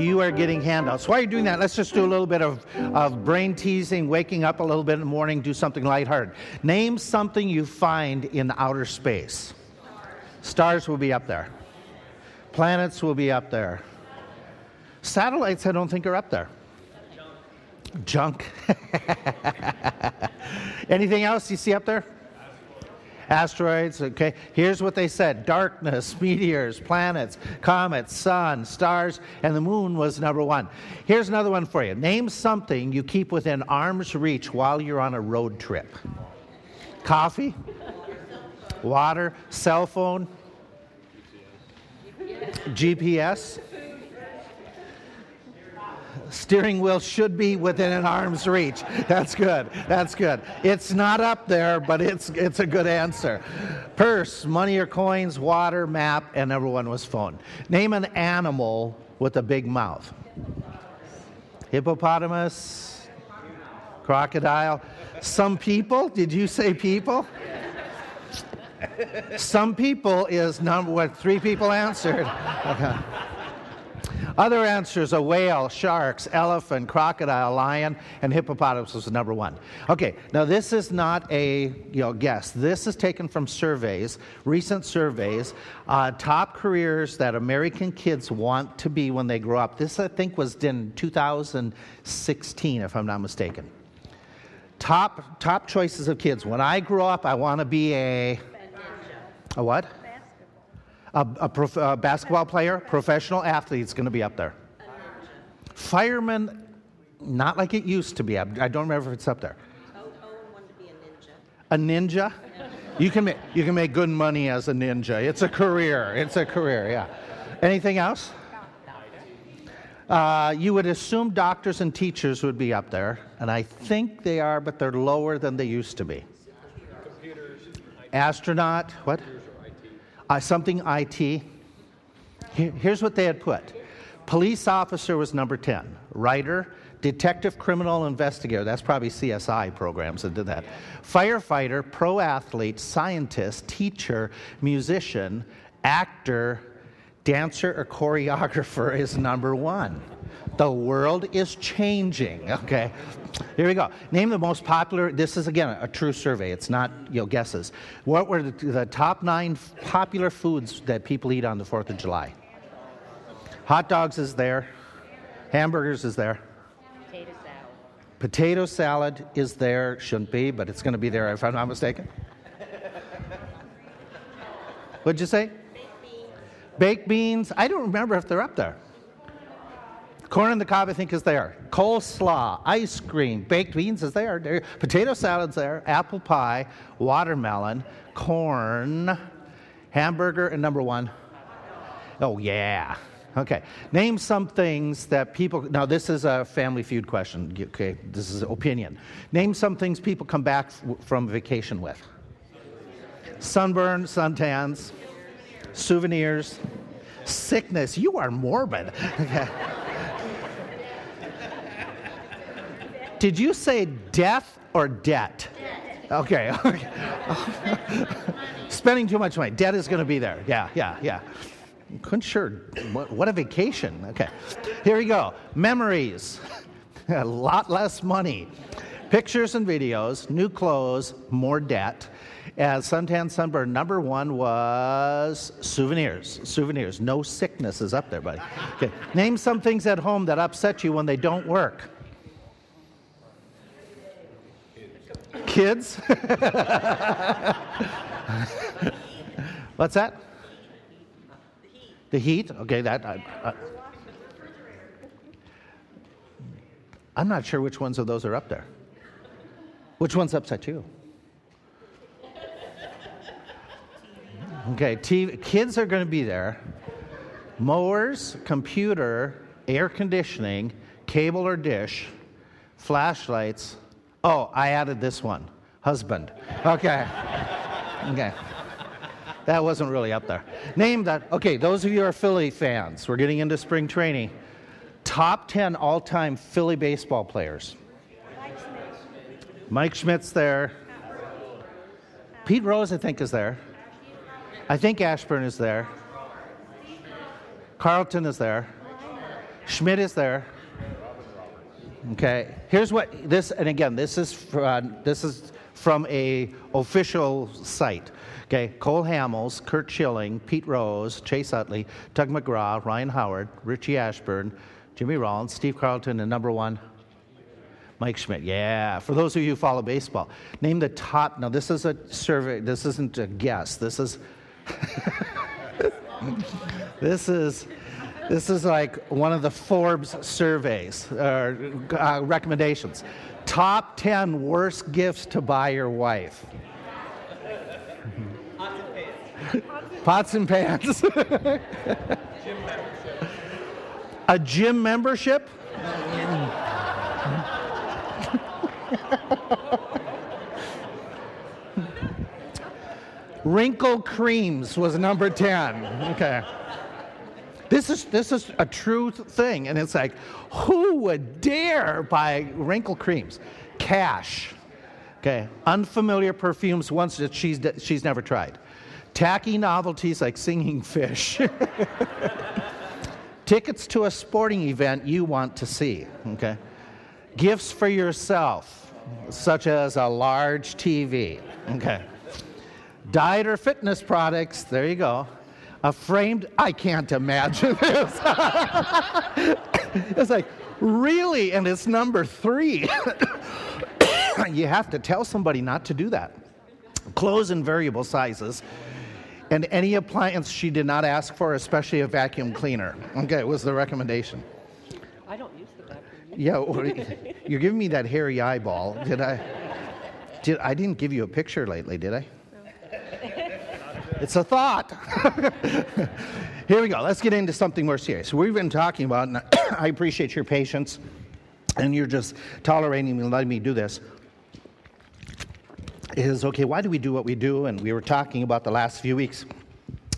you are getting handouts. While you're doing that, let's just do a little bit of, of brain teasing, waking up a little bit in the morning, do something lighthearted. Name something you find in outer space. Stars will be up there. Planets will be up there. Satellites, I don't think, are up there. Junk. Anything else you see up there? Asteroids, okay. Here's what they said darkness, meteors, planets, comets, sun, stars, and the moon was number one. Here's another one for you. Name something you keep within arm's reach while you're on a road trip coffee, water, cell phone, GPS steering wheel should be within an arm's reach. That's good. That's good. It's not up there, but it's it's a good answer. Purse, money or coins, water, map, and everyone was phone. Name an animal with a big mouth. Hippopotamus, crocodile. Some people, did you say people? Some people is number what three people answered. Other answers a whale, sharks, elephant, crocodile, lion, and hippopotamus was number one. Okay, now this is not a you know, guess. This is taken from surveys, recent surveys, uh, top careers that American kids want to be when they grow up. This, I think, was in 2016, if I'm not mistaken. Top, top choices of kids. When I grow up, I want to be a. A what? A, a, prof, a basketball player, professional athlete is going to be up there. Fireman, not like it used to be. I, don't remember if it's up there. A ninja? You can, make, you can make good money as a ninja. It's a career. It's a career, yeah. Anything else? Uh, you would assume doctors and teachers would be up there, and I think they are, but they're lower than they used to be. Astronaut, what? Uh, something IT. Here, here's what they had put police officer was number 10, writer, detective criminal investigator, that's probably CSI programs that did that, firefighter, pro athlete, scientist, teacher, musician, actor, dancer, or choreographer is number one. The world is changing. Okay, here we go. Name the most popular. This is again a true survey. It's not you know guesses. What were the, the top nine popular foods that people eat on the Fourth of July? Hot dogs is there. Hamburgers is there. Potato salad. Potato salad is there. Shouldn't be, but it's going to be there if I'm not mistaken. What'd you say? Baked beans. Baked beans. I don't remember if they're up there. Corn on the cob, I think, is there. Coleslaw, ice cream, baked beans is there. there. Potato salad's there. Apple pie, watermelon, corn, hamburger, and number one. Oh, yeah. Okay. Name some things that people. Now, this is a family feud question. Okay. This is opinion. Name some things people come back from vacation with sunburn, suntans, souvenirs, sickness. You are morbid. Okay. Did you say death or debt? Okay. okay. Spending too much money. Debt is going to be there. Yeah, yeah, yeah. Couldn't sure. What, what a vacation. Okay. Here we go. Memories. a lot less money. Pictures and videos, new clothes, more debt. As suntan sunburn number one was souvenirs. Souvenirs. No sickness is up there, buddy. Okay. Name some things at home that upset you when they don't work. Kids? What's that? The heat. Okay, that. I, I, I'm not sure which ones of those are up there. Which ones upset you? Okay, TV, kids are going to be there. Mowers, computer, air conditioning, cable or dish, flashlights. Oh, I added this one husband. Okay. Okay. That wasn't really up there. Name that. Okay, those of you who are Philly fans, we're getting into spring training. Top 10 all time Philly baseball players. Mike Schmidt's there. Pete Rose, I think, is there. I think Ashburn is there. Carlton is there. Schmidt is there. Okay. Here's what this, and again, this is uh, this is from a official site. Okay. Cole Hamels, Curt Schilling, Pete Rose, Chase Utley, Tug McGraw, Ryan Howard, Richie Ashburn, Jimmy Rollins, Steve Carlton, and number one, Mike Schmidt. Yeah. For those of you who follow baseball, name the top. Now, this is a survey. This isn't a guess. This is. this is this is like one of the Forbes surveys or uh, recommendations. Top 10 worst gifts to buy your wife. Pots and pans. A gym membership? Wrinkle creams was number 10. Okay. This is, this is a true thing. And it's like, who would dare buy wrinkle creams? Cash. Okay. Unfamiliar perfumes, ones that she's, she's never tried. Tacky novelties like singing fish. Tickets to a sporting event you want to see. Okay. Gifts for yourself, such as a large TV. Okay. Diet or fitness products, there you go a framed, I can't imagine this. it's like, really? And it's number three. you have to tell somebody not to do that. Clothes in variable sizes. And any appliance she did not ask for, especially a vacuum cleaner. Okay, was the recommendation. I don't use the vacuum. Yeah, you're giving me that hairy eyeball. Did I? Did I didn't give you a picture lately, did I? It's a thought. Here we go. Let's get into something more serious. We've been talking about, and I appreciate your patience, and you're just tolerating me and letting me do this. Is okay, why do we do what we do? And we were talking about the last few weeks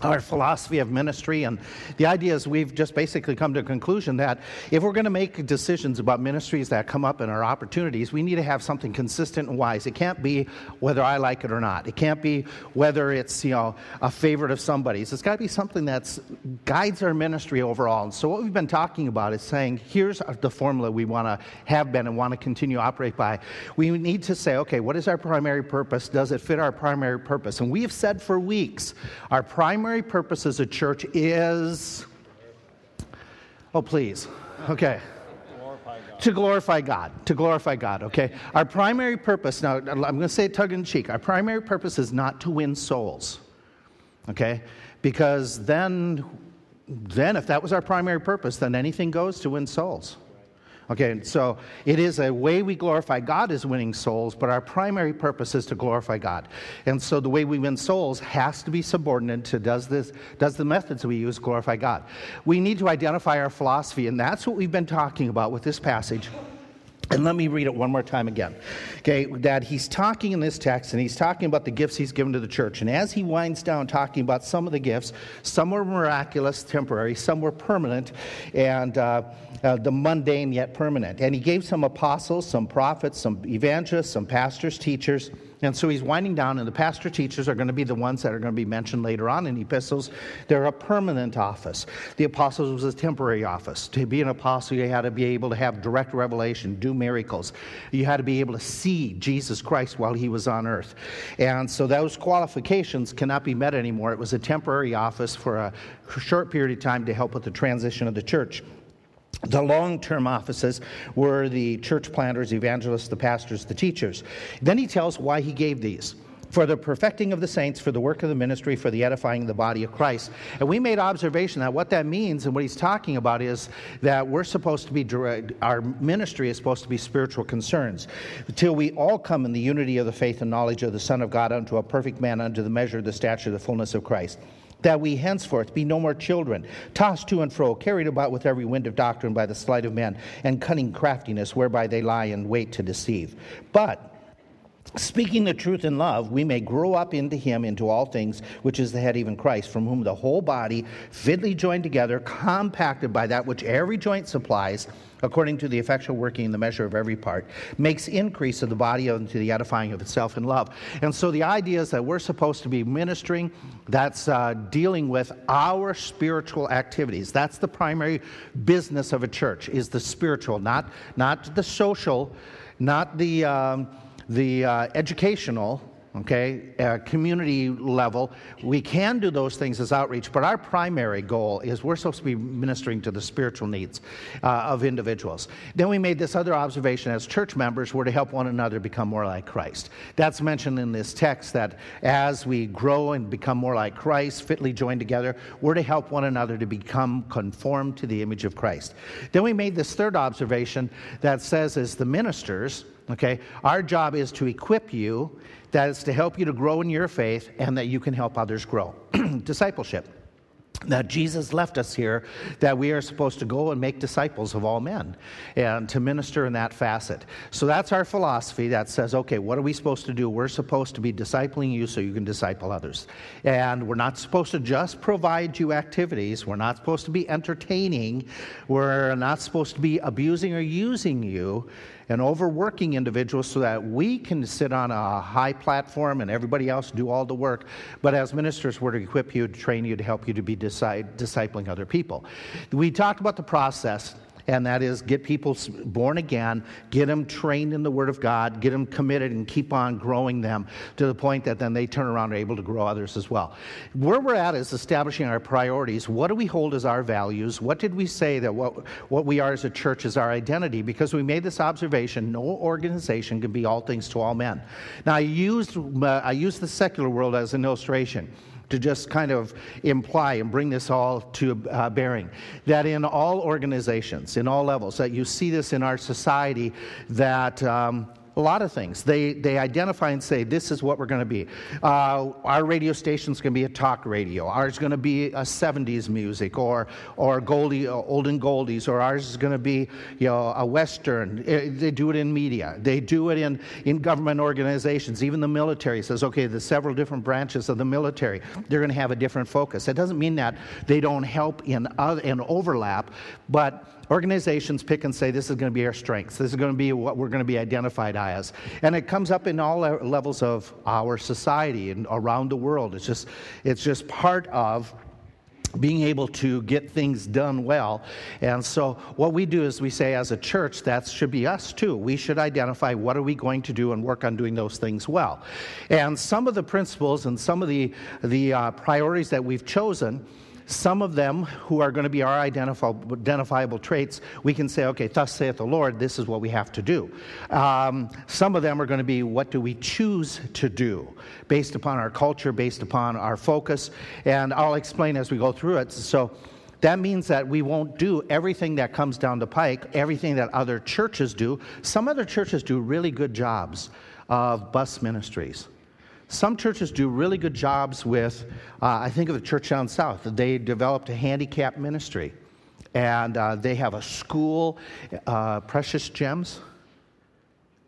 our philosophy of ministry. And the idea is we've just basically come to a conclusion that if we're going to make decisions about ministries that come up and our opportunities, we need to have something consistent and wise. It can't be whether I like it or not. It can't be whether it's, you know, a favorite of somebody's. It's got to be something that guides our ministry overall. And so what we've been talking about is saying, here's the formula we want to have been and want to continue to operate by. We need to say, okay, what is our primary purpose? Does it fit our primary purpose? And we have said for weeks, our primary primary purpose as a church is. Oh, please. Okay. To glorify God. To glorify God, okay? Our primary purpose, now I'm going to say it tongue in cheek, our primary purpose is not to win souls, okay? Because then, then if that was our primary purpose, then anything goes to win souls. Okay, so it is a way we glorify God is winning souls, but our primary purpose is to glorify God. And so the way we win souls has to be subordinate to does this does the methods we use glorify God. We need to identify our philosophy, and that's what we've been talking about with this passage. And let me read it one more time again. Okay, that he's talking in this text and he's talking about the gifts he's given to the church. And as he winds down talking about some of the gifts, some were miraculous, temporary, some were permanent, and uh, uh, the mundane yet permanent. And he gave some apostles, some prophets, some evangelists, some pastors, teachers and so he's winding down, and the pastor teachers are going to be the ones that are going to be mentioned later on in epistles. They're a permanent office. The apostles was a temporary office. To be an apostle, you had to be able to have direct revelation, do miracles. You had to be able to see Jesus Christ while he was on earth. And so those qualifications cannot be met anymore. It was a temporary office for a short period of time to help with the transition of the church. The long term offices were the church planters, evangelists, the pastors, the teachers. Then he tells why he gave these for the perfecting of the saints, for the work of the ministry, for the edifying of the body of Christ. And we made observation that what that means and what he's talking about is that we're supposed to be direct, our ministry is supposed to be spiritual concerns until we all come in the unity of the faith and knowledge of the Son of God unto a perfect man, unto the measure of the stature of the fullness of Christ that we henceforth be no more children, tossed to and fro, carried about with every wind of doctrine by the sleight of men and cunning craftiness whereby they lie in wait to deceive. But Speaking the truth in love, we may grow up into him, into all things, which is the head, even Christ, from whom the whole body, fitly joined together, compacted by that which every joint supplies, according to the effectual working in the measure of every part, makes increase of the body unto the edifying of itself in love. And so the idea is that we're supposed to be ministering, that's uh, dealing with our spiritual activities. That's the primary business of a church, is the spiritual, not, not the social, not the. Um, the uh, educational, okay, uh, community level, we can do those things as outreach, but our primary goal is we're supposed to be ministering to the spiritual needs uh, of individuals. Then we made this other observation as church members, we're to help one another become more like Christ. That's mentioned in this text that as we grow and become more like Christ, fitly joined together, we're to help one another to become conformed to the image of Christ. Then we made this third observation that says, as the ministers, Okay? Our job is to equip you, that is to help you to grow in your faith, and that you can help others grow. Discipleship. That Jesus left us here that we are supposed to go and make disciples of all men and to minister in that facet. So that's our philosophy that says, okay, what are we supposed to do? We're supposed to be discipling you so you can disciple others. And we're not supposed to just provide you activities, we're not supposed to be entertaining, we're not supposed to be abusing or using you and overworking individuals so that we can sit on a high platform and everybody else do all the work. But as ministers, we're to equip you, to train you, to help you to be discipling other people. We talked about the process and that is get people born again, get them trained in the Word of God, get them committed, and keep on growing them to the point that then they turn around and are able to grow others as well. Where we're at is establishing our priorities. What do we hold as our values? What did we say that what, what we are as a church is our identity? Because we made this observation no organization can be all things to all men. Now, I used, I used the secular world as an illustration to just kind of imply and bring this all to uh, bearing that in all organizations, in all levels, that you see this in our society, that um, a lot of things. They, they identify and say, this is what we're going to be. Uh, our radio station is going to be a talk radio. Ours is going to be a 70s music or, or Goldie, uh, olden goldies, or ours is going to be you know, a Western. Uh, they do it in media. They do it in, in government organizations. Even the military says, okay, the several different branches of the military, they're going to have a different focus. That doesn't mean that they don't help in, in overlap, but Organizations pick and say, this is going to be our strengths. This is going to be what we're going to be identified as. And it comes up in all levels of our society and around the world. It's just, it's just part of being able to get things done well. And so what we do is we say as a church that should be us too. We should identify what are we going to do and work on doing those things well. And some of the principles and some of the the uh, priorities that we've chosen some of them, who are going to be our identifiable, traits, we can say, okay, thus saith the Lord, this is what we have to do. Um, some of them are going to be, what do we choose to do based upon our culture, based upon our focus. And I'll explain as we go through it. So, that means that we won't do everything that comes down the pike, everything that other churches do. Some other churches do really good jobs of bus ministries. Some churches do really good jobs with, uh, I think of the church down south, they developed a handicap ministry. And uh, they have a school, uh, Precious Gems.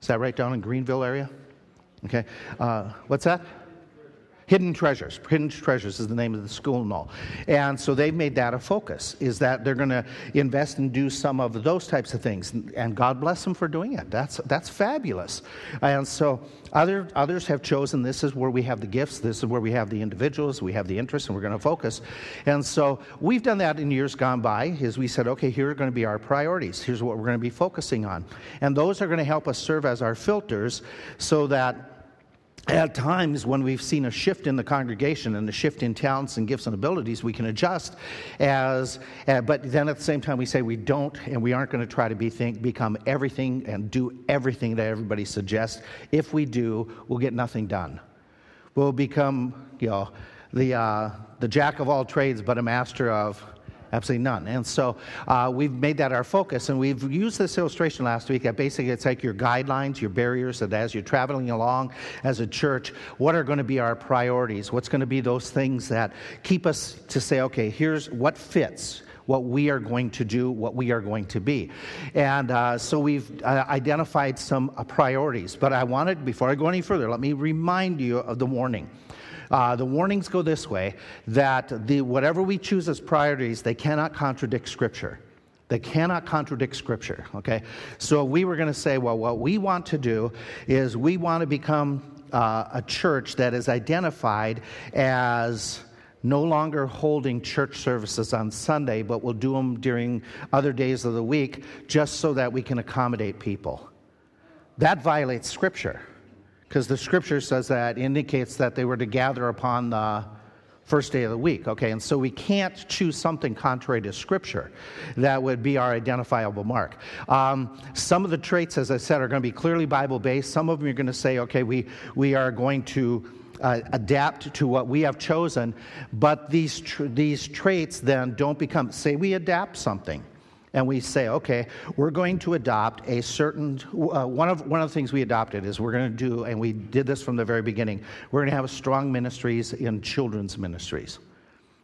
Is that right down in Greenville area? Okay. Uh, what's that? Hidden Treasures. Hidden Treasures is the name of the school and all. And so they've made that a focus, is that they're going to invest and do some of those types of things. And God bless them for doing it. That's, that's fabulous. And so other, others have chosen this is where we have the gifts, this is where we have the individuals, we have the interests, and we're going to focus. And so we've done that in years gone by, is we said, okay, here are going to be our priorities. Here's what we're going to be focusing on. And those are going to help us serve as our filters so that at times when we've seen a shift in the congregation and a shift in talents and gifts and abilities we can adjust as uh, but then at the same time we say we don't and we aren't going to try to be think, become everything and do everything that everybody suggests. If we do we'll get nothing done. We'll become you know the, uh, the jack of all trades but a master of Absolutely none. And so uh, we've made that our focus, and we've used this illustration last week that basically it's like your guidelines, your barriers, that as you're traveling along as a church, what are going to be our priorities? What's going to be those things that keep us to say, okay, here's what fits what we are going to do, what we are going to be. And uh, so we've uh, identified some uh, priorities. But I wanted, before I go any further, let me remind you of the warning. Uh, the warnings go this way that the, whatever we choose as priorities, they cannot contradict Scripture. They cannot contradict Scripture, okay? So we were going to say, well, what we want to do is we want to become uh, a church that is identified as no longer holding church services on Sunday, but we'll do them during other days of the week just so that we can accommodate people. That violates Scripture because the Scripture says that indicates that they were to gather upon the first day of the week. Okay, and so we can't choose something contrary to Scripture that would be our identifiable mark. Um, some of the traits, as I said, are going to be clearly Bible based. Some of them you're going to say, okay, we, we are going to uh, adapt to what we have chosen, but these, these traits then don't become, say, we adapt something. And we say, okay, we're going to adopt a certain, uh, one, of, one of the things we adopted is we're going to do, and we did this from the very beginning, we're going to have strong ministries in children's ministries.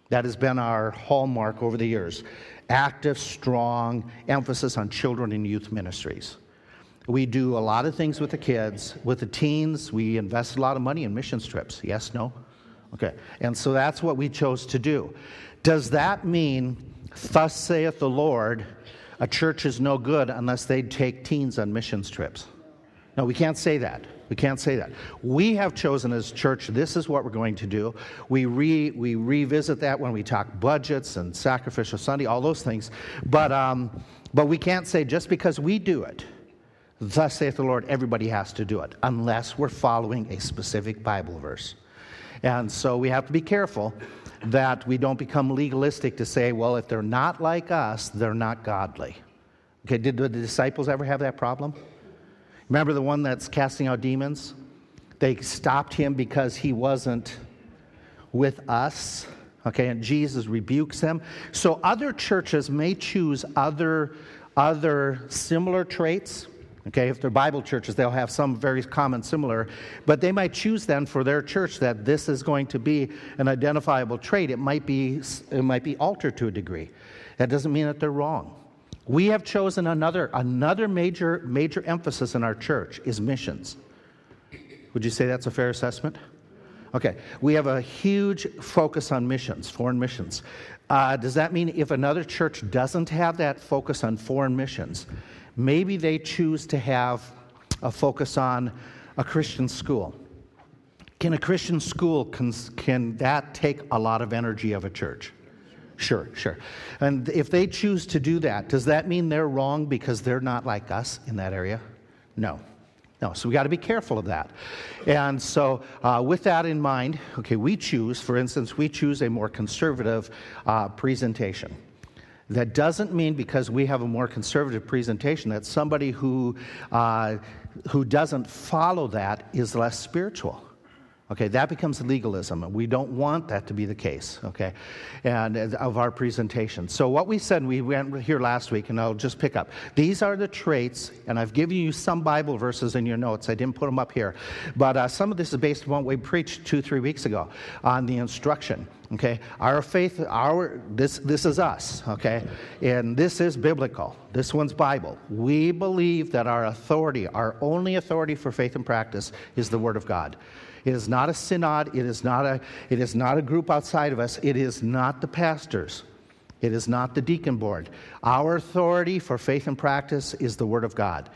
That has been our hallmark over the years. Active, strong emphasis on children and youth ministries. We do a lot of things with the kids. With the teens, we invest a lot of money in missions trips. Yes, no? Okay. And so that's what we chose to do. Does that mean, thus saith the Lord, a church is no good unless they take teens on missions trips? No, we can't say that. We can't say that. We have chosen as church, this is what we're going to do. We, re, we revisit that when we talk budgets and sacrificial Sunday, all those things. But, um, but we can't say just because we do it, Thus saith the Lord, everybody has to do it, unless we're following a specific Bible verse. And so we have to be careful that we don't become legalistic to say, well, if they're not like us, they're not godly. Okay, did the disciples ever have that problem? Remember the one that's casting out demons? They stopped him because he wasn't with us. Okay, and Jesus rebukes them. So other churches may choose other, other similar traits Okay, if they're Bible churches, they'll have some very common similar, but they might choose then for their church that this is going to be an identifiable trait. It might be, it might be altered to a degree. That doesn't mean that they're wrong. We have chosen another, another major, major emphasis in our church is missions. Would you say that's a fair assessment? Okay, we have a huge focus on missions, foreign missions. Uh, does that mean if another church doesn't have that focus on foreign missions, Maybe they choose to have a focus on a Christian school. Can a Christian school, can, can that take a lot of energy of a church? Sure, sure. And if they choose to do that, does that mean they're wrong because they're not like us in that area? No. No, so we got to be careful of that. And so, uh, with that in mind, okay, we choose, for instance, we choose a more conservative uh, presentation. That doesn't mean because we have a more conservative presentation that somebody who, uh, who doesn't follow that is less spiritual. Okay, that becomes legalism, we don't want that to be the case, okay, and of our presentation. So, what we said, we went here last week, and I'll just pick up. These are the traits, and I've given you some Bible verses in your notes. I didn't put them up here, but uh, some of this is based on what we preached two, three weeks ago on the instruction. Okay, our faith, our this this is us. Okay, and this is biblical. This one's Bible. We believe that our authority, our only authority for faith and practice, is the Word of God. It is not a synod. It is not a, it is not a group outside of us. It is not the pastors. It is not the deacon board. Our authority for faith and practice is the Word of God.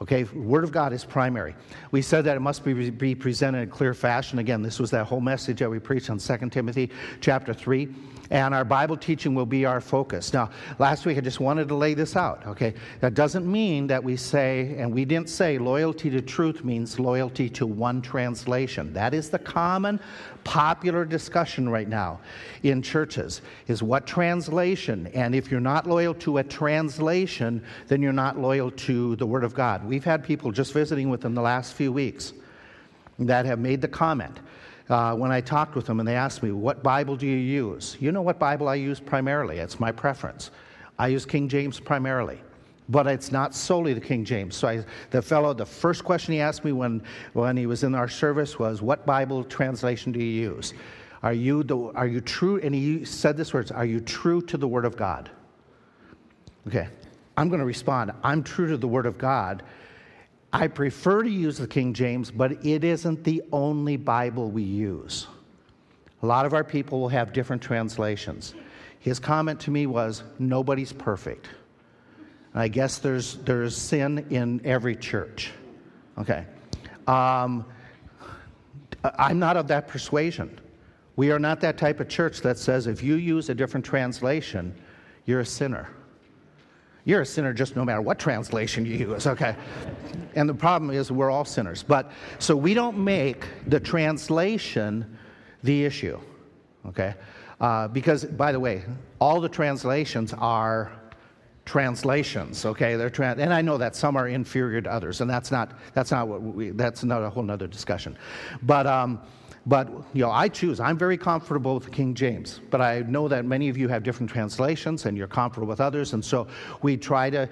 Okay, Word of God is primary. We said that it must be, be presented in clear fashion. Again, this was that whole message that we preached on 2 Timothy chapter 3 and our Bible teaching will be our focus. Now, last week I just wanted to lay this out, okay? That doesn't mean that we say, and we didn't say loyalty to truth means loyalty to one translation. That is the common popular discussion right now in churches is what translation and if you're not loyal to a translation then you're not loyal to the word of god we've had people just visiting with them the last few weeks that have made the comment uh, when I talked with them and they asked me, What Bible do you use? You know what Bible I use primarily? It's my preference. I use King James primarily but it's not solely the King James. So I, the fellow, the first question he asked me when, when he was in our service was, "What Bible translation do you use? Are you the, are you true?" And he said this words, "Are you true to the Word of God?" Okay, I'm going to respond. I'm true to the Word of God. I prefer to use the King James, but it isn't the only Bible we use. A lot of our people will have different translations. His comment to me was, Nobody's perfect. And I guess there's, there's sin in every church. Okay. Um, I'm not of that persuasion. We are not that type of church that says if you use a different translation, you're a sinner. You're a sinner just no matter what translation you use, okay? And the problem is we're all sinners. But so we don't make the translation the issue, okay? Uh, because, by the way, all the translations are translations okay they're trans- and i know that some are inferior to others and that's not that's not what we that's not a whole nother discussion but um, but you know, I choose. I'm very comfortable with the King James, but I know that many of you have different translations, and you're comfortable with others, and so we try to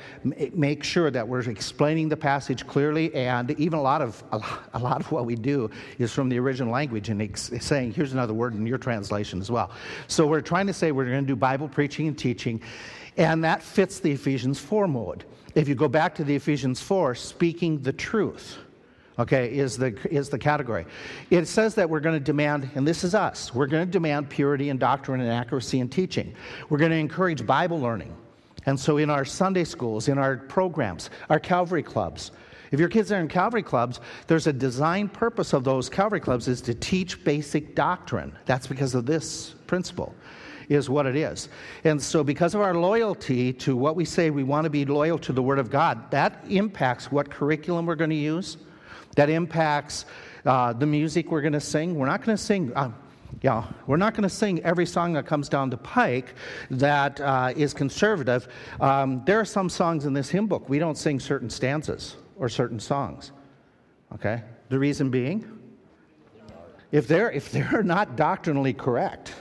make sure that we're explaining the passage clearly. And even a lot of a lot of what we do is from the original language, and saying, "Here's another word in your translation as well." So we're trying to say we're going to do Bible preaching and teaching, and that fits the Ephesians 4 mode. If you go back to the Ephesians 4, speaking the truth okay, is the, is the category. It says that we're going to demand, and this is us, we're going to demand purity in doctrine and accuracy in teaching. We're going to encourage Bible learning. And so in our Sunday schools, in our programs, our Calvary clubs, if your kids are in Calvary clubs, there's a design purpose of those Calvary clubs is to teach basic doctrine. That's because of this principle is what it is. And so, because of our loyalty to what we say we want to be loyal to the Word of God, that impacts what curriculum we're going to use, that impacts uh, the music we're going to sing. We're not going to sing. Uh, yeah, we're not going to sing every song that comes down the pike that uh, is conservative. Um, there are some songs in this hymn book we don't sing certain stanzas or certain songs. Okay, the reason being, if they're if they're not doctrinally correct,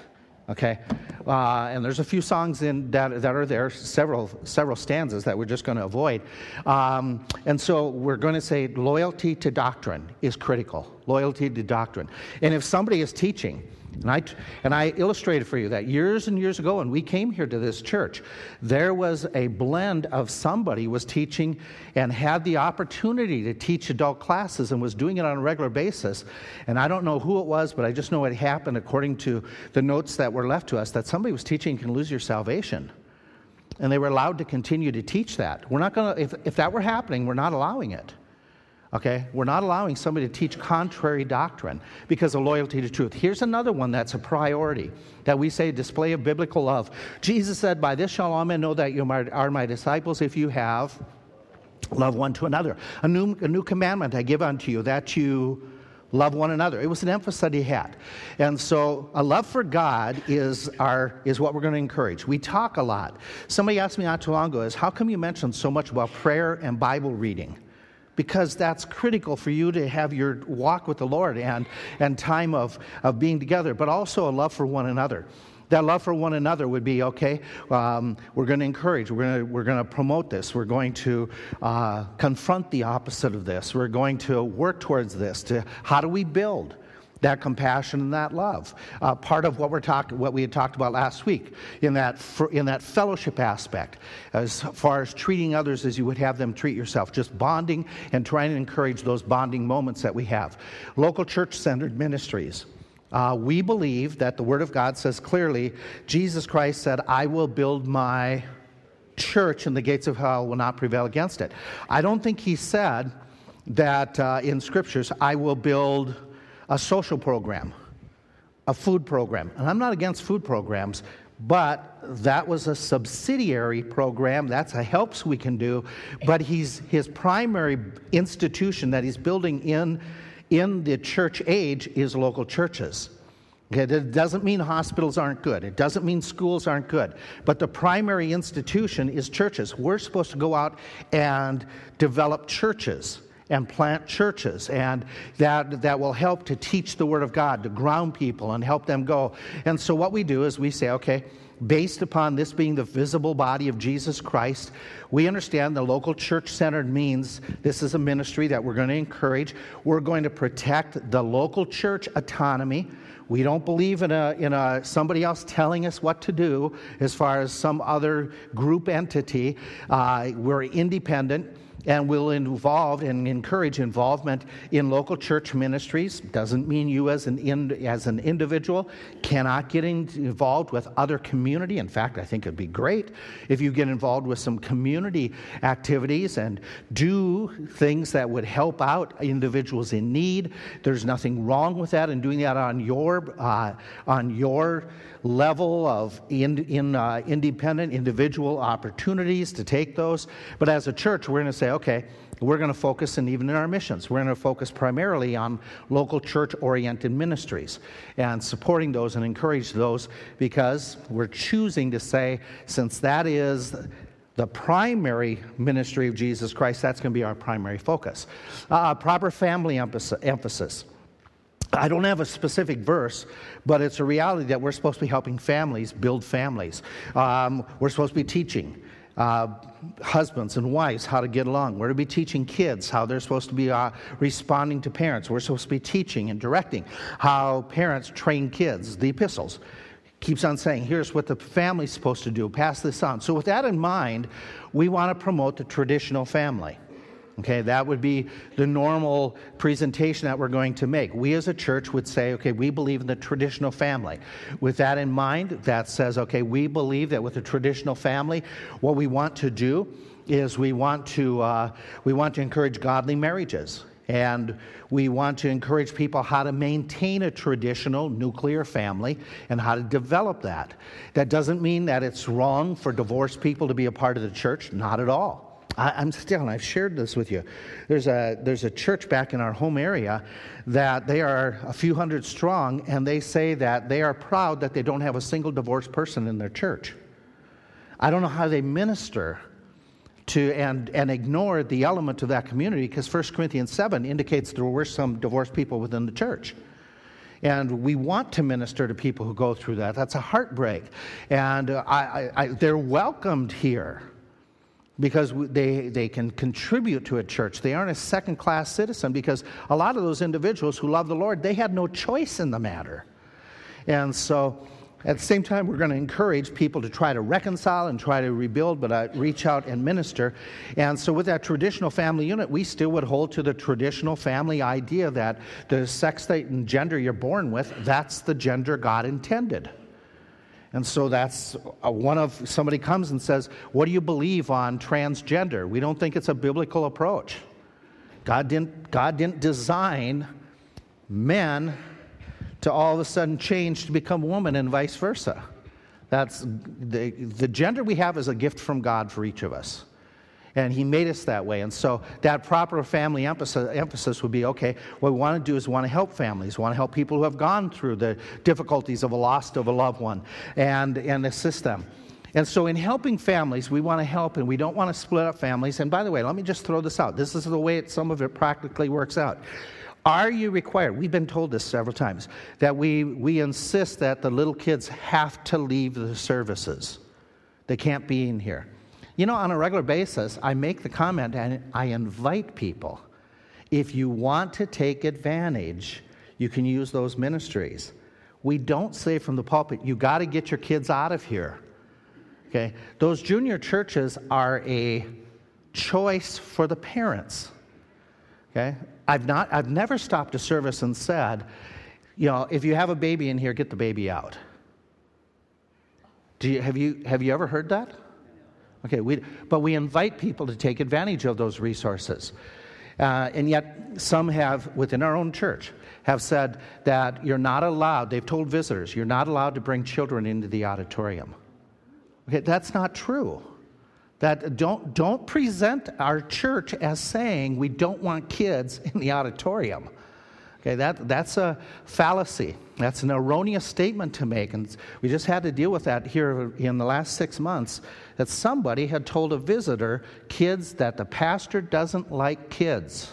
okay, uh, and there's a few songs in that, that are there, several, several stanzas that we're just going to avoid. Um, and so we're going to say loyalty to doctrine is critical. Loyalty to doctrine. And if somebody is teaching, and I, and I illustrated for you that years and years ago when we came here to this church, there was a blend of somebody was teaching and had the opportunity to teach adult classes and was doing it on a regular basis. And I don't know who it was, but I just know it happened according to the notes that were left to us that somebody was teaching can lose your salvation. And they were allowed to continue to teach that. We're not going to, if, if that were happening, we're not allowing it. Okay? We're not allowing somebody to teach contrary doctrine because of loyalty to truth. Here's another one that's a priority that we say display of biblical love. Jesus said, By this shall all men know that you are my disciples if you have love one to another. A new, a new commandment I give unto you that you love one another. It was an emphasis that he had. And so a love for God is, our, is what we're going to encourage. We talk a lot. Somebody asked me not too long ago is, how come you mention so much about prayer and Bible reading? Because that's critical for you to have your walk with the Lord and, and time of, of being together, but also a love for one another. That love for one another would be okay, um, we're going to encourage, we're going we're to promote this, we're going to uh, confront the opposite of this, we're going to work towards this. To, how do we build? That compassion and that love. Uh, part of what we're talking, what we had talked about last week in that in that fellowship aspect, as far as treating others as you would have them treat yourself, just bonding and trying to encourage those bonding moments that we have. Local church-centered ministries. Uh, we believe that the Word of God says clearly, Jesus Christ said, "I will build my." church and the gates of hell will not prevail against it. I don't think he said that uh, in scriptures, I will build a social program, a food program. And I'm not against food programs, but that was a subsidiary program. That's a helps we can do. But he's, his primary institution that he's building in, in the church age is local churches. Okay, it doesn't mean hospitals aren't good. It doesn't mean schools aren't good. But the primary institution is churches. We're supposed to go out and develop churches and plant churches and that, that will help to teach the word of god to ground people and help them go and so what we do is we say okay based upon this being the visible body of Jesus Christ, we understand the local church centered means this is a ministry that we're going to encourage. We're going to protect the local church autonomy. We don't believe in a, in a somebody else telling us what to do as far as some other group entity. Uh, we're independent and will involve and encourage involvement in local church ministries. Doesn't mean you as an, as an individual cannot get in, involved with other community. In fact, I think it'd be great if you get involved with some community activities and do things that would help out individuals in need. There's nothing wrong with that and doing that on your, uh, on your level of in, in, uh, independent individual opportunities to take those. But as a church, we're going to say, okay, we're going to focus, and even in our missions, we're going to focus primarily on local church oriented ministries and supporting those and encourage those because we're choosing to say, since that is the primary ministry of Jesus Christ, that's going to be our primary focus. Uh, proper family emphasis. I don't have a specific verse, but it's a reality that we're supposed to be helping families build families. Um, we're supposed to be teaching uh, husbands and wives how to get along. We're to be teaching kids how they're supposed to be uh, responding to parents. We're supposed to be teaching and directing how parents train kids. The epistles keeps on saying, here's what the family's supposed to do, pass this on. So, with that in mind, we want to promote the traditional family. Okay, that would be the normal presentation that we're going to make. We as a church would say, okay, we believe in the traditional family. With that in mind, that says, okay, we believe that with the traditional family, what we want to do is we want to, uh, we want to encourage godly marriages. And we want to encourage people how to maintain a traditional nuclear family and how to develop that. That doesn't mean that it's wrong for divorced people to be a part of the church, not at all. I, am still, and I've shared this with you. There's a, there's a church back in our home area that they are a few hundred strong, and they say that they are proud that they don't have a single divorced person in their church. I don't know how they minister to and, and ignore the element of that community because 1 Corinthians 7 indicates there were some divorced people within the church. And we want to minister to people who go through that. That's a heartbreak. And I, I, I, they're welcomed here because they, they can contribute to a church. They aren't a second class citizen because a lot of those individuals who love the Lord, they had no choice in the matter. And so at the same time, we're going to encourage people to try to reconcile and try to rebuild, but uh, reach out and minister. And so, with that traditional family unit, we still would hold to the traditional family idea that the sex state, and gender you're born with, that's the gender God intended. And so that's uh, one of somebody comes and says, What do you believe on transgender? We don't think it's a biblical approach. God didn't, God didn't design men to all of a sudden change to become woman and vice versa. That's the, the gender we have is a gift from God for each of us and he made us that way. And so that proper family emphasis, emphasis would be okay, what we want to do is want to help families, want to help people who have gone through the difficulties of a loss of a loved one and, and assist them. And so, in helping families, we want to help and we don't want to split up families. And by the way, let me just throw this out. This is the way it, some of it practically works out. Are you required? We've been told this several times that we, we insist that the little kids have to leave the services. They can't be in here. You know, on a regular basis, I make the comment and I invite people. If you want to take advantage, you can use those ministries. We don't say from the pulpit, you got to get your kids out of here. Okay? Those junior churches are a choice for the parents. Okay? I've, not, I've never stopped a service and said, you know, if you have a baby in here, get the baby out. Do you, have, you, have you ever heard that? Okay, we, but we invite people to take advantage of those resources. Uh, and yet, some have, within our own church, have said that you're not allowed, they've told visitors, you're not allowed to bring children into the auditorium. Okay, that's not true. That don't, don't present our church as saying we don't want kids in the auditorium. Okay, that, that's a fallacy. That's an erroneous statement to make. And we just had to deal with that here in the last six months that somebody had told a visitor, kids, that the pastor doesn't like kids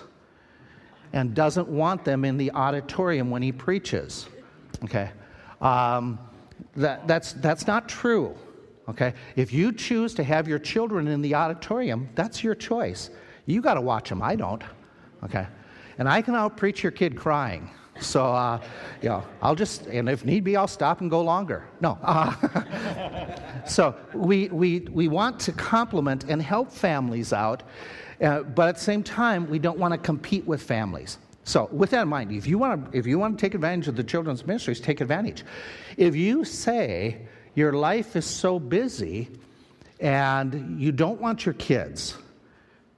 and doesn't want them in the auditorium when he preaches. Okay. Um, That, that's, that's not true. Okay? If you choose to have your children in the auditorium, that's your choice. You got to watch them. I don't. Okay? And I can outpreach your kid crying. So, uh, you know, I'll just, and if need be, I'll stop and go longer. No. Uh, so, we, we, we want to complement and help families out, uh, but at the same time, we don't want to compete with families. So, with that in mind, if you want to, if you want to take advantage of the children's ministries, take advantage. If you say your life is so busy and you don't want your kids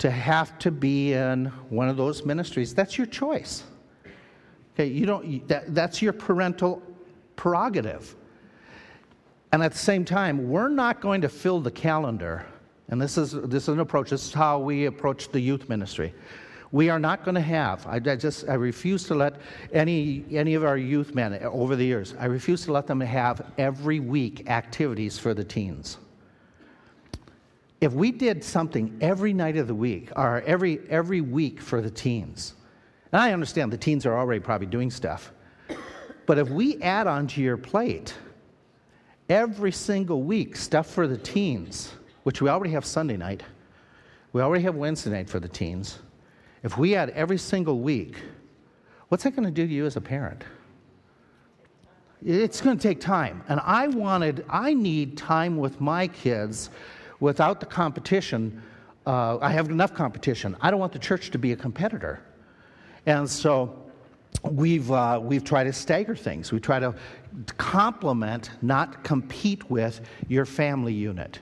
to have to be in one of those ministries, that's your choice. Okay, you don't, that, that's your parental prerogative. And at the same time, we're not going to fill the calendar. And this is, this is an approach, this is how we approach the youth ministry. We are not going to have, I, I just, I refuse to let any, any of our youth men over the years, I refuse to let them have every week activities for the teens. If we did something every night of the week, or every, every week for the teens, and I understand the teens are already probably doing stuff, but if we add onto your plate every single week stuff for the teens, which we already have Sunday night, we already have Wednesday night for the teens, if we add every single week, what's that going to do to you as a parent? It's going to take time. And I wanted, I need time with my kids without the competition. Uh, I have enough competition. I don't want the church to be a competitor. And so we've, uh, we've tried to stagger things. We try to complement, not compete with your family unit.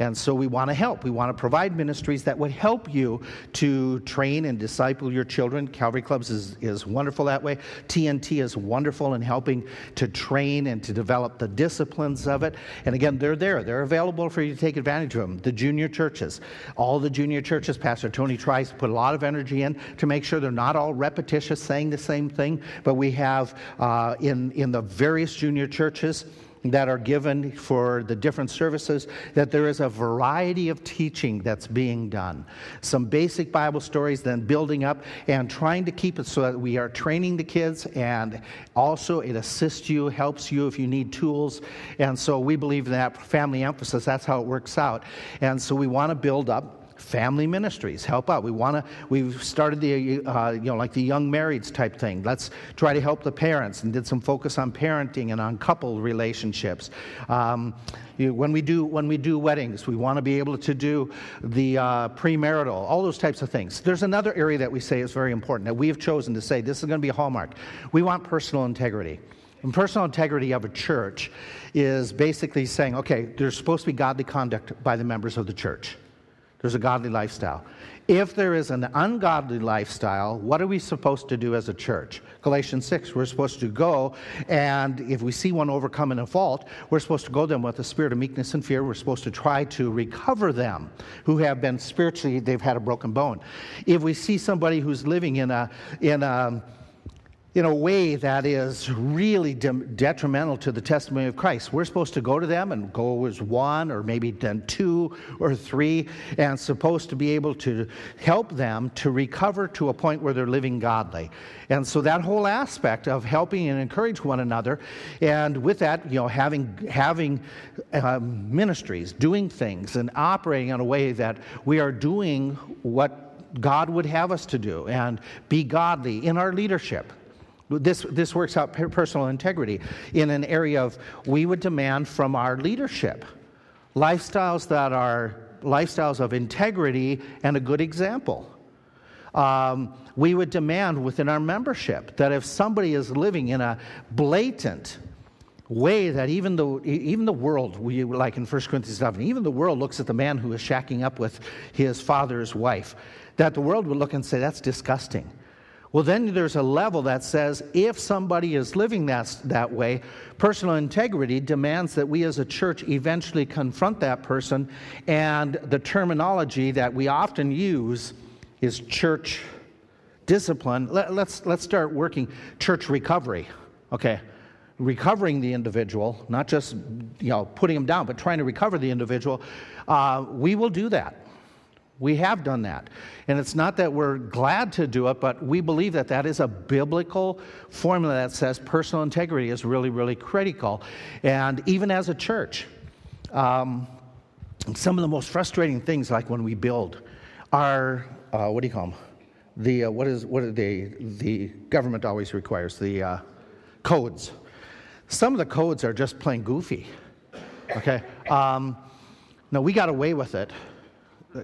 And so we want to help. We want to provide ministries that would help you to train and disciple your children. Calvary Clubs is, is wonderful that way. TNT is wonderful in helping to train and to develop the disciplines of it. And again, they're there. They're available for you to take advantage of them. The junior churches, all the junior churches, Pastor Tony tries to put a lot of energy in to make sure they're not all repetitious, saying the same thing. But we have uh, in, in the various junior churches, that are given for the different services, that there is a variety of teaching that's being done. Some basic Bible stories, then building up and trying to keep it so that we are training the kids and also it assists you, helps you if you need tools. And so we believe in that family emphasis, that's how it works out. And so we want to build up family ministries help out. We want to we've started the uh, you know like the young marrieds type thing. Let's try to help the parents and did some focus on parenting and on couple relationships. Um, you, when we do when we do weddings we want to be able to do the uh, premarital all those types of things. There's another area that we say is very important that we have chosen to say this is going to be a hallmark. We want personal integrity. And personal integrity of a church is basically saying, okay, there's supposed to be godly conduct by the members of the church. There's a godly lifestyle. If there is an ungodly lifestyle, what are we supposed to do as a church? Galatians 6, we're supposed to go, and if we see one overcome in a fault, we're supposed to go them with a spirit of meekness and fear. We're supposed to try to recover them who have been spiritually, they've had a broken bone. If we see somebody who's living in a, in a, in a way that is really de- detrimental to the testimony of Christ. We're supposed to go to them and go as one or maybe then two or three and supposed to be able to help them to recover to a point where they're living godly. And so that whole aspect of helping and encourage one another and with that, you know, having having um, ministries, doing things and operating in a way that we are doing what God would have us to do and be godly in our leadership. This, this works out personal integrity in an area of we would demand from our leadership lifestyles that are lifestyles of integrity and a good example. Um, we would demand within our membership that if somebody is living in a blatant way that even the, even the world, we, like in 1 Corinthians 7, even the world looks at the man who is shacking up with his father's wife, that the world would look and say, that's disgusting. Well, then there's a level that says if somebody is living that, that way, personal integrity demands that we as a church eventually confront that person. And the terminology that we often use is church discipline. Let, let's, let's start working church recovery. Okay. Recovering the individual, not just you know putting them down, but trying to recover the individual. Uh, we will do that We have done that. And it's not that we're glad to do it, but we believe that that is a biblical formula that says personal integrity is really, really critical. And even as a church, um, some of the most frustrating things, like when we build, are uh, what do you call them? The uh, what is what are they? The government always requires the uh, codes. Some of the codes are just plain goofy. Okay. Um, no, we got away with it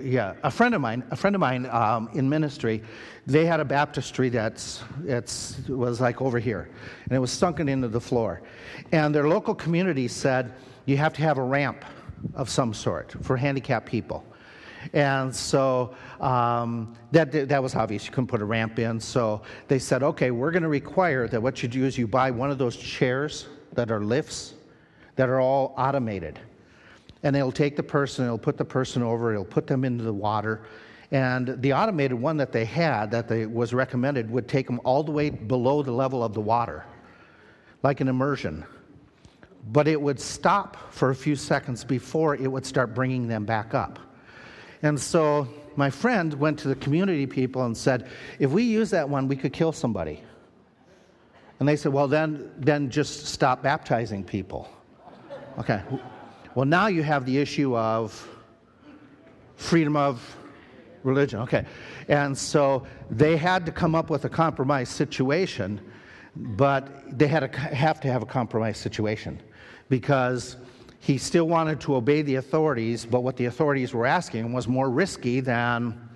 yeah, a friend of mine, a friend of mine um, in ministry, they had a baptistry that's it's was like over here, and it was sunken into the floor, and their local community said you have to have a ramp of some sort for handicapped people. And so um, that, that was obvious. You couldn't put a ramp in. So they said, okay, we're going to require that what you do is you buy one of those chairs that are lifts that are all automated and it'll take the person, it'll put the person over, it'll put them into the water. And the automated one that they had, that they, was recommended, would take them all the way below the level of the water, like an immersion. But it would stop for a few seconds before it would start bringing them back up. And so my friend went to the community people and said, if we use that one, we could kill somebody. And they said, well, then, then just stop baptizing people. Okay. Well, now you have the issue of freedom of religion. Okay. And so they had to come up with a compromise situation, but they had to have to have a compromise situation because he still wanted to obey the authorities, but what the authorities were asking was more risky than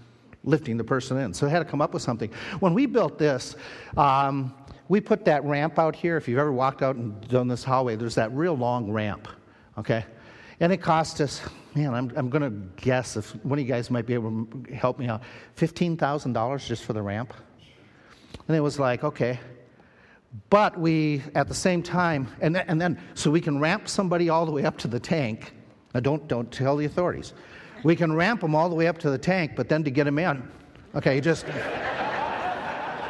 lifting the person in. So they had to come up with something. When we built this, um, we put that ramp out here. If you've ever walked out and done this hallway, there's that real long ramp. Okay? And it cost us, man, I'm, I'm going to guess if one of you guys might be able to help me out, $15,000 just for the ramp. And it was like, okay. But we, at the same time, and, and then, so we can ramp somebody all the way up to the tank. Now, don't, don't tell the authorities. We can ramp them all the way up to the tank, but then to get them in, okay, just,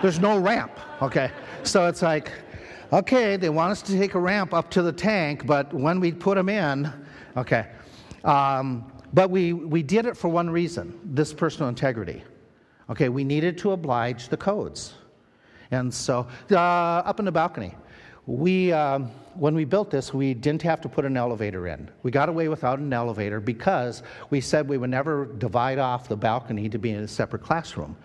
there's no ramp, okay? So it's like, okay, they want us to take a ramp up to the tank, but when we put them in, Okay. Um, but we, we did it for one reason this personal integrity. Okay, we needed to oblige the codes. And so, uh, up in the balcony, we, um, when we built this, we didn't have to put an elevator in. We got away without an elevator because we said we would never divide off the balcony to be in a separate classroom.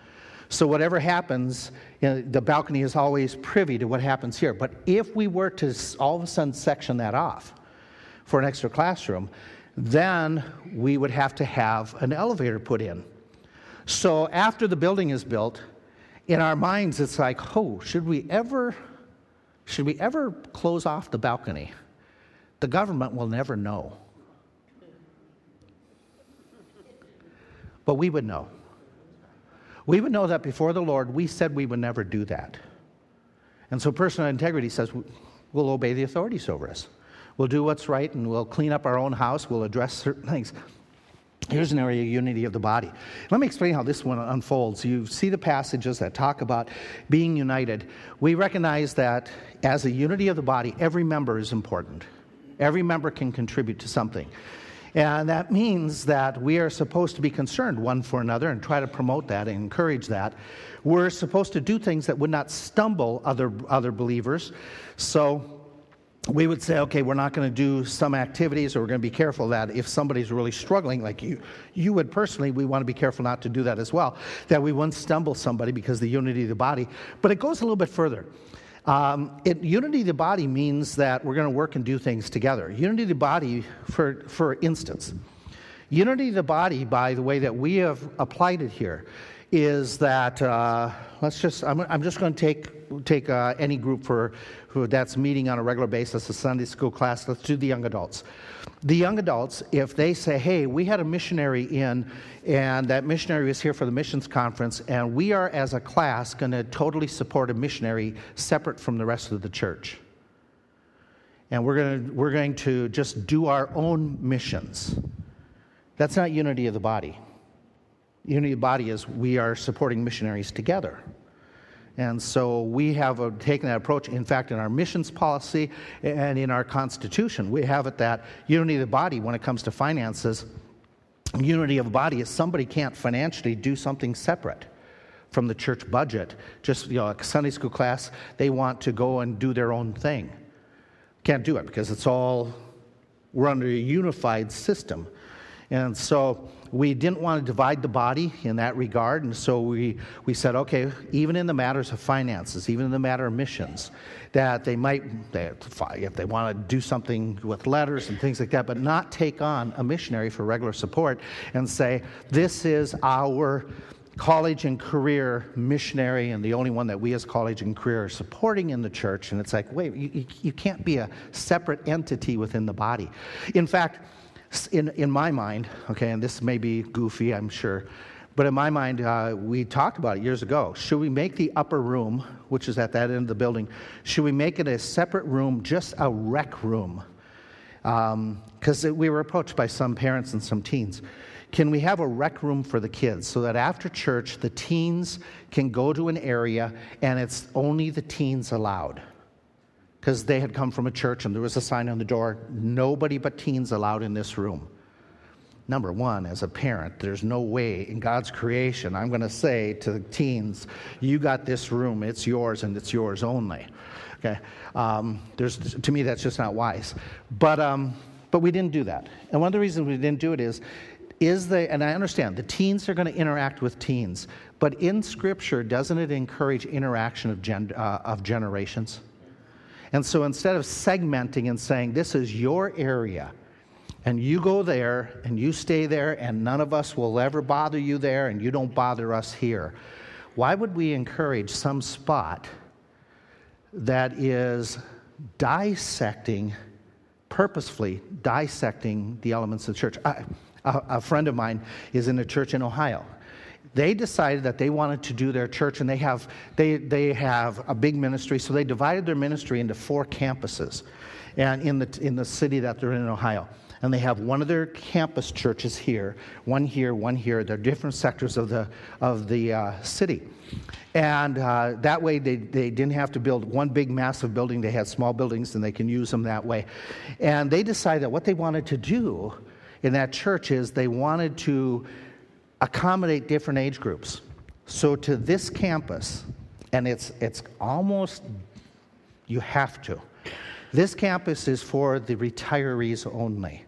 So, whatever happens, you know, the balcony is always privy to what happens here. But if we were to all of a sudden section that off, for an extra classroom, then we would have to have an elevator put in. So after the building is built, in our minds it's like, oh, should we ever should we ever close off the balcony? The government will never know. But we would know. We would know that before the Lord, we said we would never do that. And so personal integrity says we'll obey the authorities over us. We'll do what's right and we'll clean up our own house. We'll address certain things. Here's an area of unity of the body. Let me explain how this one unfolds. You see the passages that talk about being united. We recognize that as a unity of the body, every member is important. Every member can contribute to something. And that means that we are supposed to be concerned one for another and try to promote that and encourage that. We're supposed to do things that would not stumble other, other believers. So we would say, okay, we're not going to do some activities, or we're going to be careful that if somebody's really struggling, like you, you would personally, we want to be careful not to do that as well, that we wouldn't stumble somebody because the unity of the body. But it goes a little bit further. Um, it, unity of the body means that we're going to work and do things together. Unity of the body, for, for instance, unity of the body, by the way that we have applied it here, is that uh, let's just I'm, I'm just going to take take uh, any group for that's meeting on a regular basis a sunday school class let's do the young adults. The young adults if they say hey we had a missionary in and that missionary was here for the missions conference and we are as a class going to totally support a missionary separate from the rest of the church. And we're going to we're going to just do our own missions. That's not unity of the body. Unity of the body is we are supporting missionaries together. And so we have a, taken that approach. In fact, in our missions policy and in our constitution, we have it that unity of the body, when it comes to finances, unity of body is somebody can't financially do something separate from the church budget. Just, you know, a Sunday school class, they want to go and do their own thing. Can't do it because it's all, we're under a unified system. And so we didn't want to divide the body in that regard. And so we, we said, okay, even in the matters of finances, even in the matter of missions, that they might, they, if they want to do something with letters and things like that, but not take on a missionary for regular support and say, this is our college and career missionary and the only one that we as college and career are supporting in the church. And it's like, wait, you, you can't be a separate entity within the body. In fact, in, in my mind, okay, and this may be goofy, I'm sure, but in my mind, uh, we talked about it years ago. Should we make the upper room, which is at that end of the building, should we make it a separate room, just a rec room? Because um, we were approached by some parents and some teens. Can we have a rec room for the kids so that after church, the teens can go to an area and it's only the teens allowed? Because they had come from a church and there was a sign on the door nobody but teens allowed in this room. Number one, as a parent, there's no way in God's creation I'm going to say to the teens, You got this room, it's yours, and it's yours only. Okay? Um, there's, to me, that's just not wise. But, um, but we didn't do that. And one of the reasons we didn't do it is is the, and I understand, the teens are going to interact with teens, but in Scripture, doesn't it encourage interaction of, gen, uh, of generations? And so instead of segmenting and saying, this is your area, and you go there and you stay there, and none of us will ever bother you there, and you don't bother us here, why would we encourage some spot that is dissecting, purposefully dissecting the elements of the church? A friend of mine is in a church in Ohio they decided that they wanted to do their church and they have they, they have a big ministry so they divided their ministry into four campuses and in the, in the city that they're in, in ohio. And they have one of their campus churches here one here one here. They're different sectors of the of the uh, city. And uh, that way they, they didn't have to build one big massive building. They had small buildings and they can use them that way. And they decided that what they wanted to do in that church is they wanted to accommodate different age groups. So to this campus, and it's, it's almost, you have to. This campus is for the retirees only.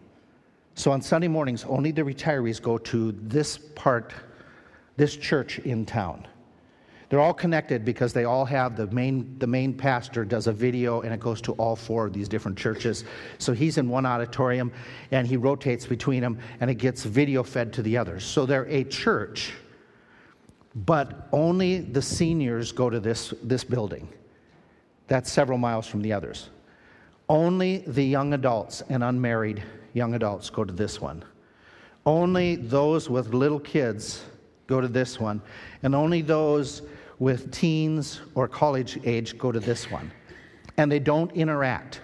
So on Sunday mornings, only the retirees go to this part, this church in town. They're all connected because they all have the main, the main pastor does a video and it goes to all four of these different churches. So he's in one auditorium and he rotates between them and it gets video fed to the others. So they're a church, but only the seniors go to this, this building. That's several miles from the others. Only the young adults and unmarried young adults go to this one. Only those with little kids go to this one. And only those with teens or college age go to this one. And they don't interact.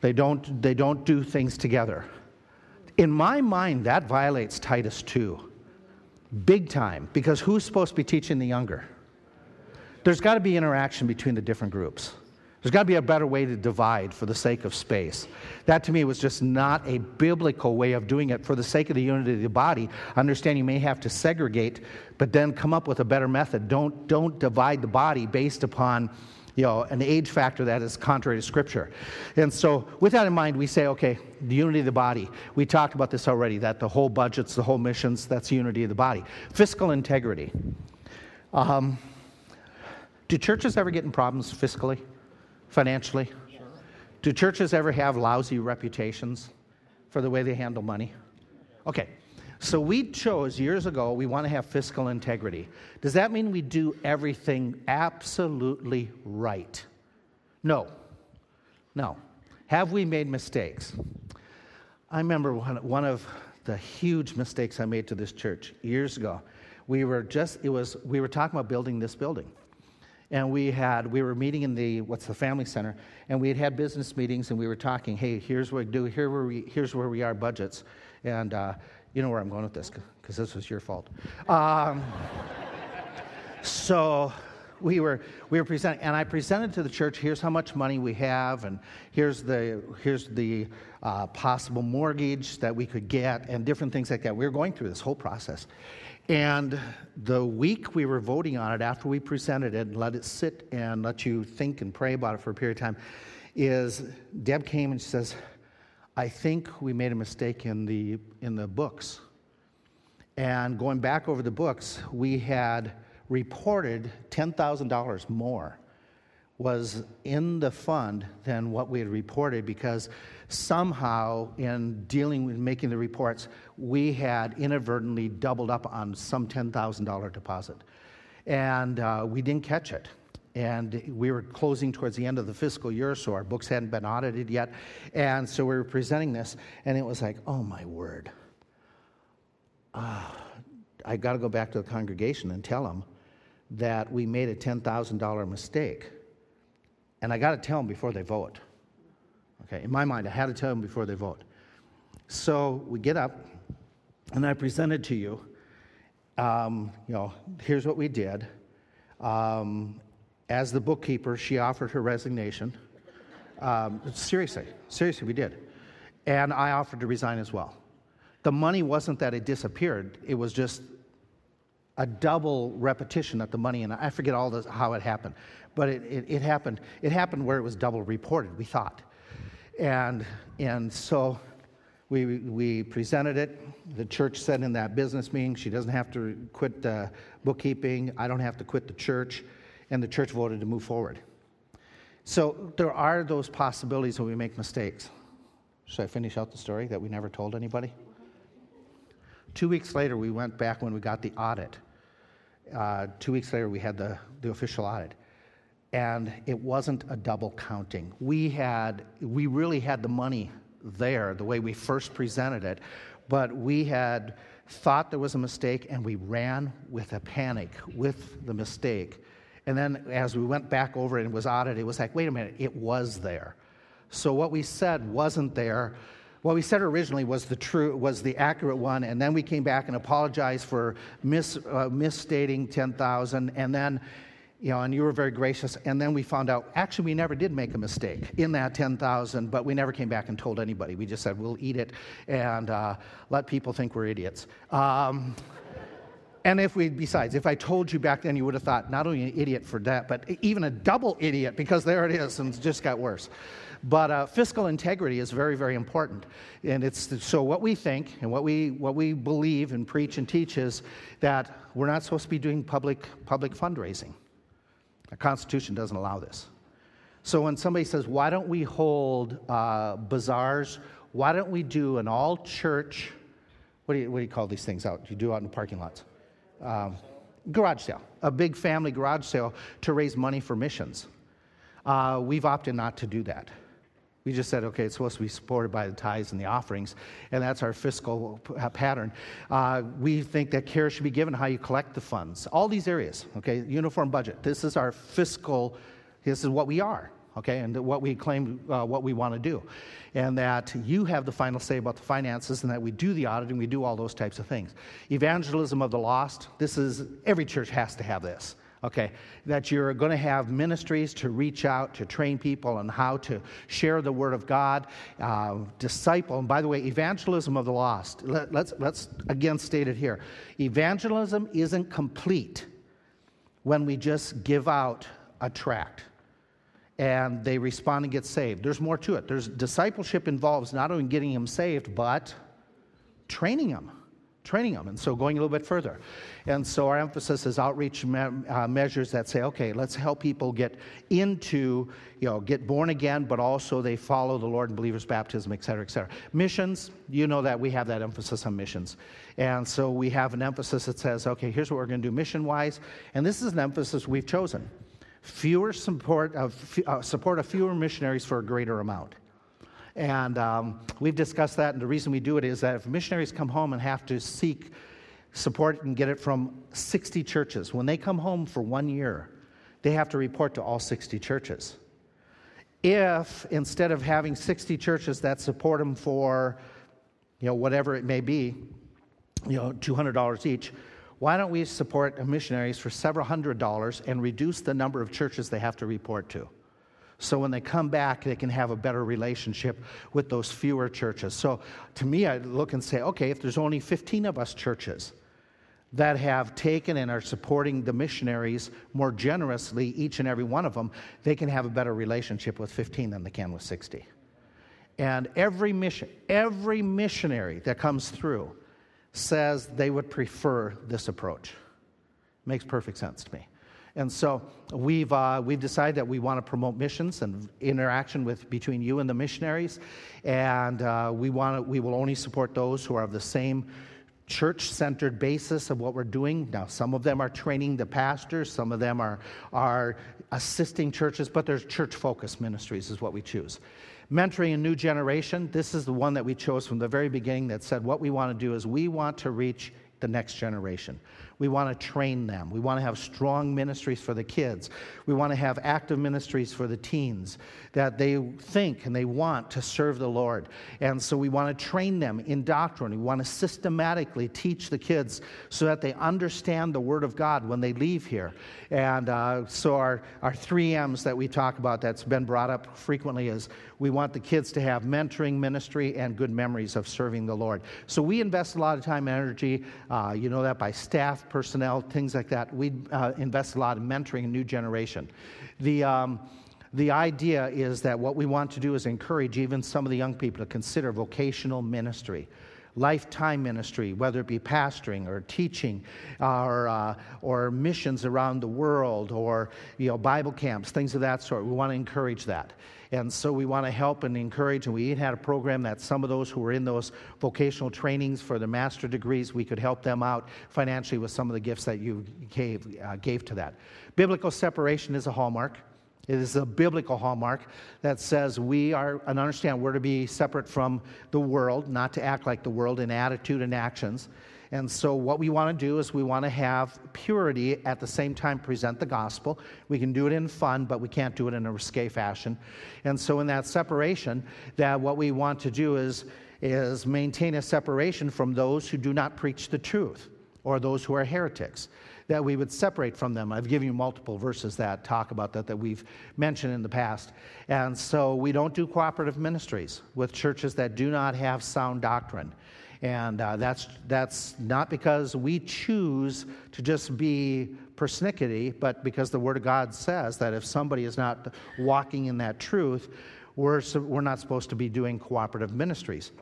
They don't, they don't do things together. In my mind, that violates Titus 2. Big time. Because who's supposed to be teaching the younger? There's got to be interaction between the different groups. There's got to be a better way to divide for the sake of space. That to me was just not a biblical way of doing it for the sake of the unity of the body. Understand you may have to segregate, but then come up with a better method. Don't, don't divide the body based upon you know, an age factor that is contrary to Scripture. And so, with that in mind, we say, okay, the unity of the body. We talked about this already that the whole budgets, the whole missions, that's unity of the body. Fiscal integrity. Um, do churches ever get in problems fiscally? Financially? Sure. Do churches ever have lousy reputations for the way they handle money? Okay. So we chose years ago, we want to have fiscal integrity. Does that mean we do everything absolutely right? No. No. Have we made mistakes? I remember one, one of the huge mistakes I made to this church years ago. We were just, it was, we were talking about building this building and we had we were meeting in the what's the family center and we had had business meetings and we were talking hey here's what we do here where we here's where we are budgets and uh, you know where i'm going with this because this was your fault um, so we were we were presenting, and I presented to the church. Here's how much money we have, and here's the here's the uh, possible mortgage that we could get, and different things like that. We were going through this whole process, and the week we were voting on it, after we presented it and let it sit and let you think and pray about it for a period of time, is Deb came and she says, "I think we made a mistake in the in the books." And going back over the books, we had reported $10,000 more was in the fund than what we had reported because somehow in dealing with making the reports, we had inadvertently doubled up on some $10,000 deposit. And uh, we didn't catch it. And we were closing towards the end of the fiscal year, so our books hadn't been audited yet. And so we were presenting this, and it was like, oh my word uh, I got to go back to the congregation and tell them that we made a $10,000 mistake. And I got to tell them before they vote. Okay, in my mind, I had to tell them before they vote. So we get up, and I presented to you, um, you know, here's what we did. Um, as the bookkeeper, she offered her resignation. Um, seriously, seriously, we did. And I offered to resign as well. The money wasn't that it disappeared, it was just a double repetition of the money. And I forget all this, how it happened. But it, it, it happened. It happened where it was double reported, we thought. And, and so we, we presented it. The church said in that business meeting she doesn't have to quit uh, bookkeeping, I don't have to quit the church. And the church voted to move forward. So there are those possibilities when we make mistakes. Should I finish out the story that we never told anybody? Two weeks later, we went back when we got the audit. Uh, two weeks later, we had the, the official audit. And it wasn't a double counting. We had, we really had the money there the way we first presented it, but we had thought there was a mistake and we ran with a panic with the mistake. And then as we went back over it and was audited, it was like, wait a minute, it was there. So what we said wasn't there what we said originally was the true was the accurate one and then we came back and apologized for mis, uh, misstating 10,000 and then you know and you were very gracious and then we found out actually we never did make a mistake in that 10,000 but we never came back and told anybody we just said we'll eat it and uh, let people think we're idiots um, and if we, besides, if I told you back then, you would have thought not only an idiot for that, but even a double idiot because there it is and it just got worse. But uh, fiscal integrity is very, very important. And it's so what we think and what we, what we believe and preach and teach is that we're not supposed to be doing public, public fundraising. The Constitution doesn't allow this. So when somebody says, why don't we hold uh, bazaars? Why don't we do an all church, what do, you, what do you call these things out? You do out in parking lots? Um, garage sale, a big family garage sale to raise money for missions. Uh, we've opted not to do that. We just said, okay, it's supposed to be supported by the tithes and the offerings, and that's our fiscal p- uh, pattern. Uh, we think that care should be given how you collect the funds. All these areas, okay, uniform budget. This is our fiscal, this is what we are, okay, and what we claim, uh, what we want to do. And that you have the final say about the finances, and that we do the auditing, we do all those types of things. Evangelism of the lost, this is, every church has to have this okay, that you're going to have ministries to reach out to train people on how to share the Word of God, uh, disciple. And by the way, evangelism of the lost, let, let's, let's again state it here. Evangelism isn't complete when we just give out a tract and they respond and get saved. There's more to it. There's discipleship involves not only getting them saved, but training them training them. And so going a little bit further. And so our emphasis is outreach me- uh, measures that say, okay, let's help people get into, you know, get born again, but also they follow the Lord in believers' baptism, et cetera, et cetera. Missions, you know that we have that emphasis on missions. And so we have an emphasis that says, okay, here's what we're going to do mission wise. And this is an emphasis we've chosen. Fewer support, of, uh, support of fewer missionaries for a greater amount. And um, we've discussed that, and the reason we do it is that if missionaries come home and have to seek support and get it from 60 churches, when they come home for one year, they have to report to all 60 churches. If instead of having 60 churches that support them for, you know, whatever it may be, you know, $200 each, why don't we support missionaries for several hundred dollars and reduce the number of churches they have to report to? So when they come back, they can have a better relationship with those fewer churches. So to me, I look and say, okay, if there's only 15 of us churches that have taken and are supporting the missionaries more generously, each and every one of them, they can have a better relationship with 15 than they can with 60. And every mission, every missionary that comes through says they would prefer this approach. Makes perfect sense to me. And so we've, uh, we've decided that we want to promote missions and interaction with, between you and the missionaries. And uh, we, want we will only support those who are of the same church centered basis of what we're doing. Now, some of them are training the pastors, some of them are, are assisting churches, but there's church focused ministries, is what we choose. Mentoring a new generation, this is the one that we chose from the very beginning that said what we want to do is we want to reach the next generation. We want to train them. We want to have strong ministries for the kids. We want to have active ministries for the teens that they think and they want to serve the Lord. And so we want to train them in doctrine. We want to systematically teach the kids so that they understand the Word of God when they leave here. And uh, so our, our three M's that we talk about that's been brought up frequently is we want the kids to have mentoring ministry and good memories of serving the Lord. So we invest a lot of time and energy, uh, you know that by staff personnel, things like that. We uh, invest a lot in mentoring a new generation. The, um, the idea is that what we want to do is encourage even some of the young people to consider vocational ministry lifetime ministry, whether it be pastoring or teaching or, uh, or missions around the world or you know, Bible camps, things of that sort. We want to encourage that. And so we want to help and encourage. And we even had a program that some of those who were in those vocational trainings for their master degrees, we could help them out financially with some of the gifts that you gave, uh, gave to that. Biblical separation is a hallmark. It is a biblical hallmark that says we are and understand we're to be separate from the world, not to act like the world in attitude and actions. And so, what we want to do is we want to have purity at the same time present the gospel. We can do it in fun, but we can't do it in a risque fashion. And so, in that separation, that what we want to do is, is maintain a separation from those who do not preach the truth or those who are heretics that we would separate from them. I've given you multiple verses that talk about that that we've mentioned in the past. And so we don't do cooperative ministries with churches that do not have sound doctrine. And uh, that's, that's not because we choose to just be persnickety, but because the Word of God says that if somebody is not walking in that truth, we're, we're not supposed to be doing cooperative ministries.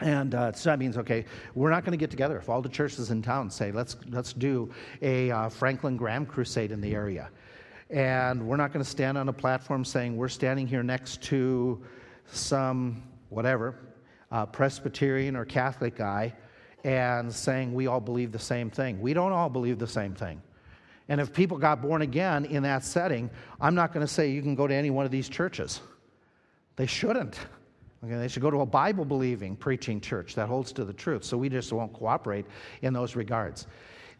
And uh, so that means, okay, we're not going to get together. If all the churches in town say, let's, let's do a uh, Franklin Graham crusade in the area, and we're not going to stand on a platform saying we're standing here next to some whatever, uh, Presbyterian or Catholic guy and saying we all believe the same thing. We don't all believe the same thing. And if people got born again in that setting, I'm not going to say you can go to any one of these churches. They shouldn't. Okay, they should go to a Bible believing preaching church that holds to the truth. So we just won't cooperate in those regards.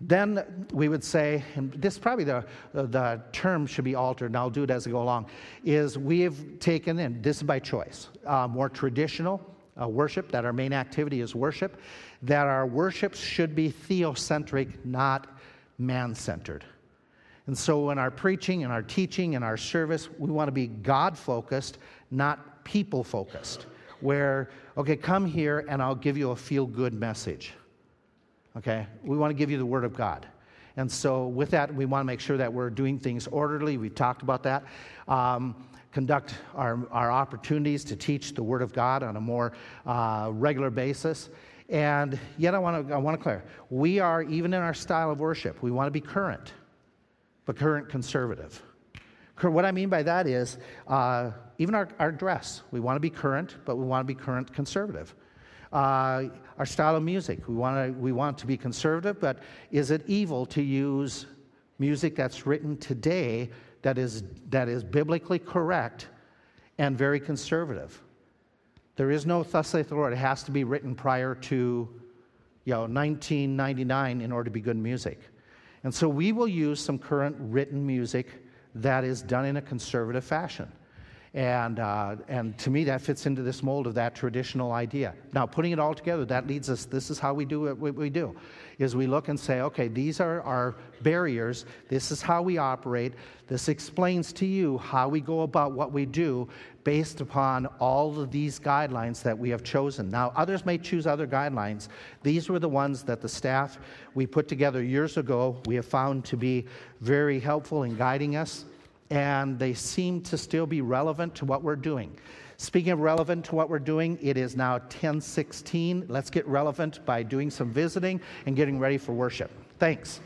Then we would say, and this probably the, the term should be altered, and I'll do it as I go along, is we have taken, and this is by choice, uh, more traditional uh, worship, that our main activity is worship, that our worship should be theocentric, not man centered. And so, in our preaching and our teaching and our service, we want to be God focused, not people focused. Where, okay, come here and I'll give you a feel good message. Okay? We want to give you the Word of God. And so, with that, we want to make sure that we're doing things orderly. We've talked about that. Um, conduct our, our opportunities to teach the Word of God on a more uh, regular basis. And yet, I want to I want to clear we are, even in our style of worship, we want to be current, but current conservative. What I mean by that is, uh, even our, our dress, we want to be current, but we want to be current conservative. Uh, our style of music, we want, to, we want to be conservative, but is it evil to use music that's written today that is, that is biblically correct and very conservative. There is no thus saith the Lord. It has to be written prior to you know, 1999 in order to be good music. And so we will use some current written music that is done in a conservative fashion. And, uh, and to me, that fits into this mold of that traditional idea. Now, putting it all together, that leads us, this is how we do what we do, is we look and say, okay, these are our barriers. This is how we operate. This explains to you how we go about what we do based upon all of these guidelines that we have chosen. Now, others may choose other guidelines. These were the ones that the staff we put together years ago we have found to be very helpful in guiding us and they seem to still be relevant to what we're doing. Speaking of relevant to what we're doing, it is now 1016. Let's get relevant by doing some visiting and getting ready for worship. Thanks.